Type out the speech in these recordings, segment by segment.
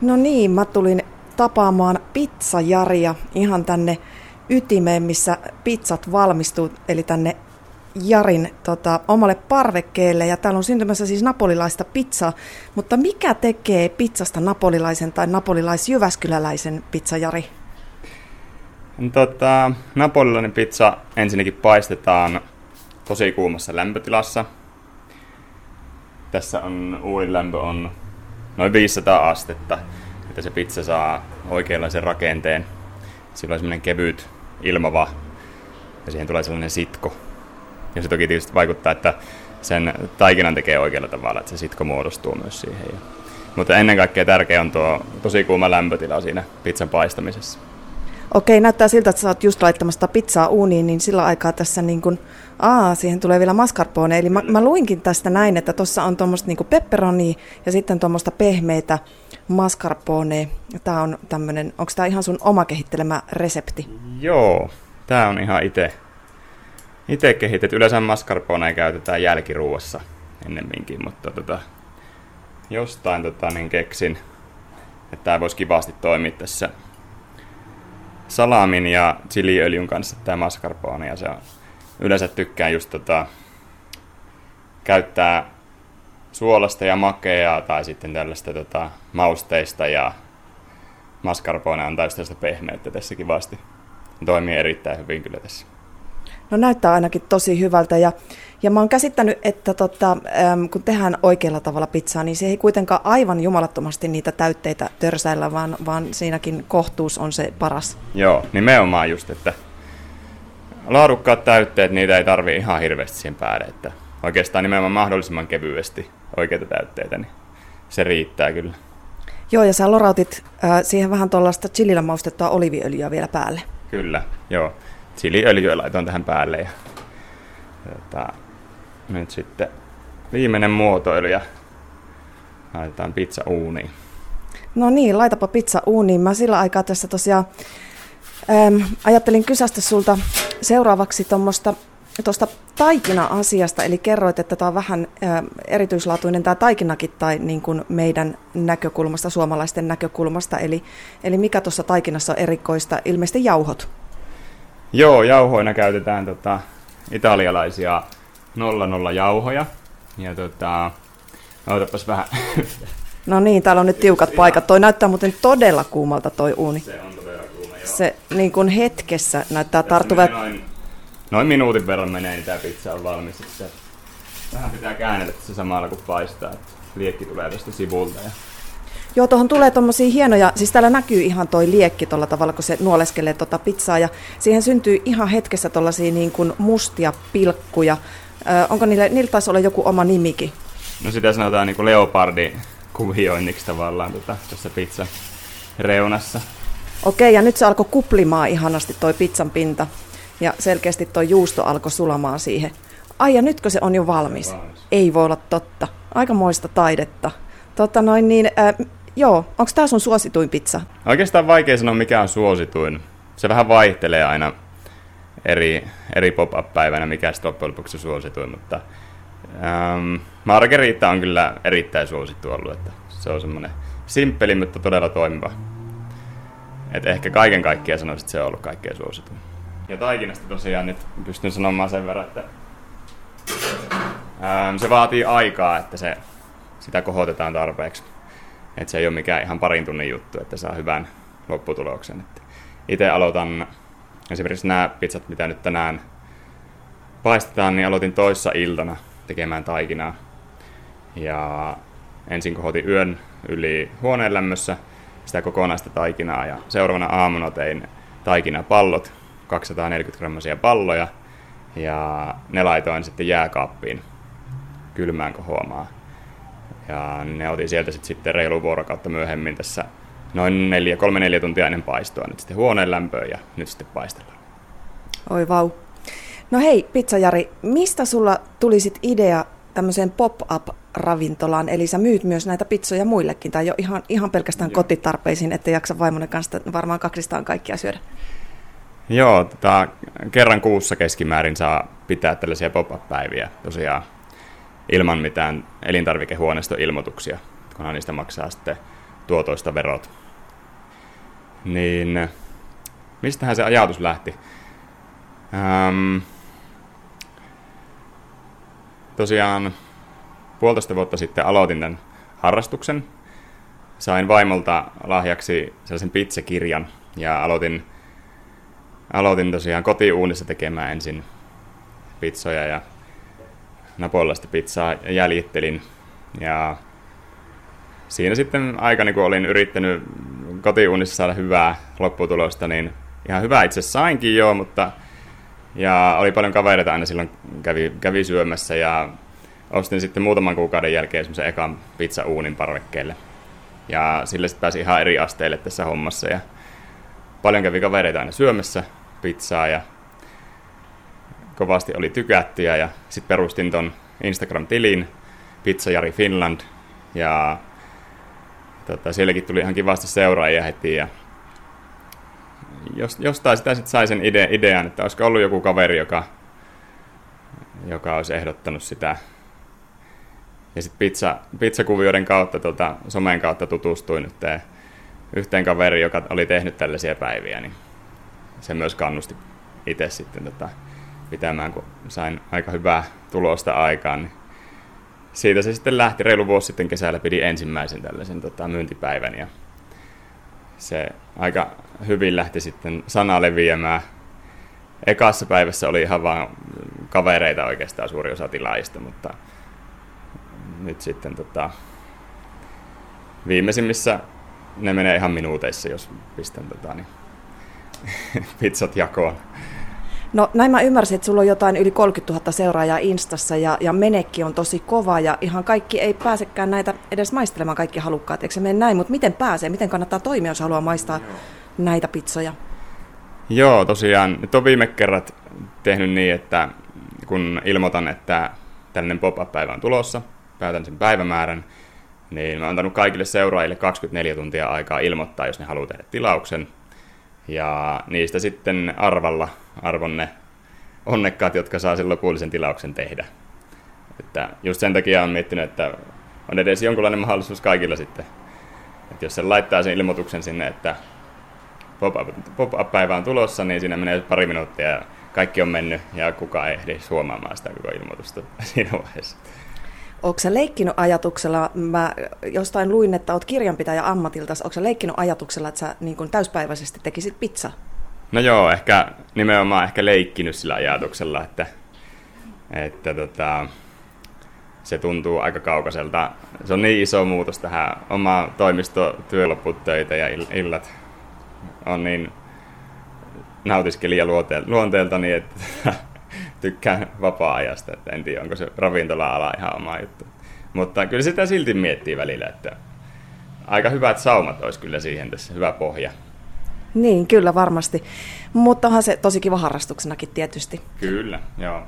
No niin, mä tulin tapaamaan pizzajaria ihan tänne ytimeen, missä pizzat valmistuu, eli tänne Jarin tota, omalle parvekkeelle. Ja täällä on syntymässä siis napolilaista pizzaa. Mutta mikä tekee pizzasta napolilaisen tai napolilais-jyväskyläläisen pizzajari? Tota, napolilainen pizza ensinnäkin paistetaan tosi kuumassa lämpötilassa. Tässä on uuden lämpö on noin 500 astetta, että se pizza saa oikeanlaisen rakenteen. Sillä on semmoinen kevyt ilmava ja siihen tulee sellainen sitko. Ja se toki tietysti vaikuttaa, että sen taikinan tekee oikealla tavalla, että se sitko muodostuu myös siihen. Mutta ennen kaikkea tärkeä on tuo tosi kuuma lämpötila siinä pizzan paistamisessa. Okei, näyttää siltä, että sä oot just laittamassa pizzaa uuniin, niin sillä aikaa tässä niin kuin, aa, siihen tulee vielä mascarpone. Eli mä, mä luinkin tästä näin, että tuossa on tuommoista niin pepperoni ja sitten tuommoista pehmeitä mascarpone. Tämä on tämmöinen, onko tämä ihan sun oma kehittelemä resepti? Joo, tämä on ihan itse itse kehitetty. Yleensä mascarpone käytetään jälkiruuassa ennemminkin, mutta tota, jostain tota, niin keksin, että tämä voisi kivasti toimia tässä salamin ja chiliöljyn kanssa tämä mascarpone. Ja se on, yleensä tykkään just tota, käyttää suolasta ja makeaa tai sitten tällaista tota, mausteista ja mascarpone antaa tästä pehmeyttä tässä kivasti. Toimii erittäin hyvin kyllä tässä. No näyttää ainakin tosi hyvältä ja, ja mä oon käsittänyt, että tota, äm, kun tehdään oikealla tavalla pizzaa, niin se ei kuitenkaan aivan jumalattomasti niitä täytteitä törsäillä, vaan, vaan siinäkin kohtuus on se paras. Joo, nimenomaan just, että laadukkaat täytteet, niitä ei tarvi ihan hirveästi siihen päälle, että oikeastaan nimenomaan mahdollisimman kevyesti oikeita täytteitä, niin se riittää kyllä. Joo, ja sä lorautit äh, siihen vähän tuollaista chilillä maustettua oliviöljyä vielä päälle. Kyllä, joo chiliöljyä laitoin tähän päälle. Ja, tota, nyt sitten viimeinen muotoilu ja laitetaan pizza uuniin. No niin, laitapa pizza uuniin. Mä sillä aikaa tässä tosiaan äm, ajattelin kysästä sulta seuraavaksi tuommoista tuosta taikina-asiasta, eli kerroit, että tämä on vähän ä, erityislaatuinen tämä taikinakin tai niin kuin meidän näkökulmasta, suomalaisten näkökulmasta, eli, eli mikä tuossa taikinassa on erikoista, ilmeisesti jauhot. Joo, jauhoina käytetään tota, italialaisia 00 jauhoja. Ja tota, otapas vähän. No niin, täällä on nyt tiukat paikat. Toi näyttää muuten todella kuumalta toi uuni. Se on todella kuuma, joo. Se niin kuin hetkessä näyttää tarttuvat. Noin, noin minuutin verran menee, niin tämä pizza on valmis. Sitten vähän pitää käännellä se samalla kun paistaa, että liekki tulee tästä sivulta. Ja Joo, tuohon tulee tuommoisia hienoja, siis täällä näkyy ihan toi liekki tuolla tavalla, kun se nuoleskelee tuota pizzaa, ja siihen syntyy ihan hetkessä tuollaisia niin kuin mustia pilkkuja. Ö, onko niille, niillä taisi olla joku oma nimikin? No sitä sanotaan niin kuin leopardi kuvioinniksi tavallaan tota, tässä pizza reunassa. Okei, ja nyt se alkoi kuplimaan ihanasti toi pizzan pinta, ja selkeästi toi juusto alkoi sulamaan siihen. Ai ja nytkö se on jo valmis? valmis. Ei voi olla totta. Aikamoista taidetta. Tota noin, niin, äh, Joo, onko tämä sun suosituin pizza? Oikeastaan vaikea sanoa mikä on suosituin. Se vähän vaihtelee aina eri, eri pop-up-päivänä, mikä sitten loppujen lopuksi suosituin, mutta ähm, Margarita on kyllä erittäin suosittu ollut, että se on semmoinen simppeli, mutta todella toimiva. Et ehkä kaiken kaikkiaan sanoisin, että se on ollut kaikkein suosituin. Ja taikinasta tosiaan nyt pystyn sanomaan sen verran, että ähm, se vaatii aikaa, että se, sitä kohotetaan tarpeeksi. Että se ei ole mikään ihan parin tunnin juttu, että saa hyvän lopputuloksen. Itse aloitan esimerkiksi nämä pizzat, mitä nyt tänään paistetaan, niin aloitin toissa iltana tekemään taikinaa. Ja ensin kohotin yön yli huoneen lämmössä sitä kokonaista taikinaa ja seuraavana aamuna tein taikinapallot, 240 grammasia palloja ja ne laitoin sitten jääkaappiin kylmään kohoamaan. Ja ne otin sieltä sit sitten reilu vuorokautta myöhemmin tässä noin neljä, kolme neljä tuntia ennen paistoa nyt sitten huoneen lämpöön ja nyt sitten paistellaan. Oi vau. No hei, Pizzajari, mistä sulla tuli sit idea tämmöiseen pop-up-ravintolaan, eli sä myyt myös näitä pizzoja muillekin, tai jo ihan, ihan pelkästään Joo. kotitarpeisiin, että jaksa vaimonen kanssa varmaan kaksistaan kaikkia syödä? Joo, tota, kerran kuussa keskimäärin saa pitää tällaisia pop-up-päiviä tosiaan ilman mitään elintarvikehuoneistoilmoituksia, kunhan niistä maksaa sitten tuotoista verot. Niin mistähän se ajatus lähti? Ähm, tosiaan puolitoista vuotta sitten aloitin tämän harrastuksen. Sain vaimolta lahjaksi sellaisen pizzakirjan ja aloitin, aloitin tosiaan kotiuunissa tekemään ensin pizzoja ja napollaista pizzaa jäljittelin. Ja siinä sitten aikani, kun olin yrittänyt kotiuunissa saada hyvää lopputulosta, niin ihan hyvä itse sainkin jo, mutta ja oli paljon kavereita aina silloin kävi, kävi syömässä ja ostin sitten muutaman kuukauden jälkeen semmoisen ekan pizza-uunin parvekkeelle. Ja sille sitten pääsi ihan eri asteille tässä hommassa ja paljon kävi kavereita aina syömässä pizzaa ja kovasti oli tykättyjä ja sitten perustin ton Instagram-tilin Pizzajari Finland ja tota, sielläkin tuli ihan kivasti seuraajia heti ja jostain sitä sitten sai sen ide, idean, että olisiko ollut joku kaveri, joka, joka olisi ehdottanut sitä. Ja sitten pizza, pizzakuvioiden kautta, tota, somen kautta tutustuin yhteen, yhteen kaveriin, joka oli tehnyt tällaisia päiviä, niin se myös kannusti itse sitten tota, pitämään, kun sain aika hyvää tulosta aikaan. Niin siitä se sitten lähti. Reilu vuosi sitten kesällä pidi ensimmäisen tällaisen tota, myyntipäivän ja se aika hyvin lähti sitten sana leviämään. Ekassa päivässä oli ihan vaan kavereita oikeastaan suuri osa tilaajista, mutta nyt sitten tota, viimeisimmissä ne menee ihan minuuteissa, jos pistän tota, niin, pizzat jakoon. No näin mä ymmärsin, että sulla on jotain yli 30 000 seuraajaa Instassa ja, ja menekki on tosi kova ja ihan kaikki ei pääsekään näitä edes maistelemaan kaikki halukkaat, eikö se mene näin, mutta miten pääsee, miten kannattaa toimia, jos haluaa maistaa Joo. näitä pizzoja? Joo, tosiaan nyt on viime kerrat tehnyt niin, että kun ilmoitan, että tällainen pop-up-päivä on tulossa, päätän sen päivämäärän, niin mä oon antanut kaikille seuraajille 24 tuntia aikaa ilmoittaa, jos ne haluaa tehdä tilauksen. Ja niistä sitten arvalla arvon ne onnekkaat, jotka saa sen lopullisen tilauksen tehdä. Että just sen takia on miettinyt, että on edes jonkunlainen mahdollisuus kaikilla sitten. Että jos se laittaa sen ilmoituksen sinne, että pop-up-päivä on tulossa, niin siinä menee pari minuuttia ja kaikki on mennyt ja kukaan ei ehdi huomaamaan sitä koko ilmoitusta siinä vaiheessa. Onko sä leikkinyt ajatuksella, mä jostain luin, että oot kirjanpitäjä ammatilta, onko sä leikkinyt ajatuksella, että sä niin täyspäiväisesti tekisit pizza No joo, ehkä nimenomaan ehkä leikkinyt sillä ajatuksella, että, että tota, se tuntuu aika kaukaiselta. Se on niin iso muutos tähän oma toimisto, töitä ja illat on niin nautiskelija luonteeltani, että tykkään vapaa-ajasta, että en tiedä, onko se ravintola-ala ihan oma juttu. Mutta kyllä sitä silti miettii välillä, että aika hyvät saumat olisi kyllä siihen tässä, hyvä pohja. Niin, kyllä varmasti. Mutta onhan se tosi kiva harrastuksenakin tietysti. Kyllä, joo.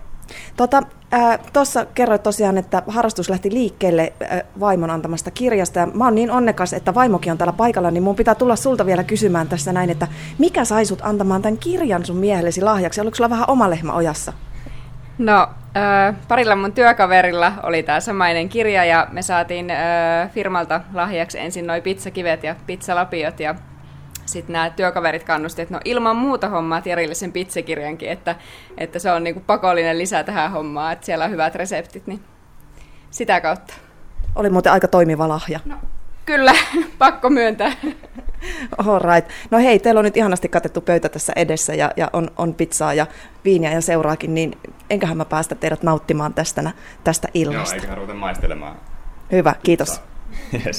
Tuossa tota, kerroit tosiaan, että harrastus lähti liikkeelle äh, vaimon antamasta kirjasta. Ja mä oon niin onnekas, että vaimokin on täällä paikalla, niin mun pitää tulla sulta vielä kysymään tässä näin, että mikä sai sut antamaan tämän kirjan sun miehellesi lahjaksi? Oliko sulla vähän oma lehmä ojassa? No, äh, parilla mun työkaverilla oli tämä samainen kirja ja me saatiin äh, firmalta lahjaksi ensin noin pizzakivet ja pizzalapiot ja sitten nämä työkaverit kannustivat, että no ilman muuta hommaa Jerille sen pizzakirjankin, että, että se on niinku pakollinen lisä tähän hommaan, että siellä on hyvät reseptit, niin sitä kautta. Oli muuten aika toimiva lahja. No, kyllä, pakko myöntää. All right. No hei, teillä on nyt ihanasti katettu pöytä tässä edessä ja, ja on, on pizzaa ja viiniä ja seuraakin, niin enköhän mä päästä teidät nauttimaan tästä, tästä illasta. Joo, eiköhän ruveta maistelemaan. Hyvä, kiitos. Yes.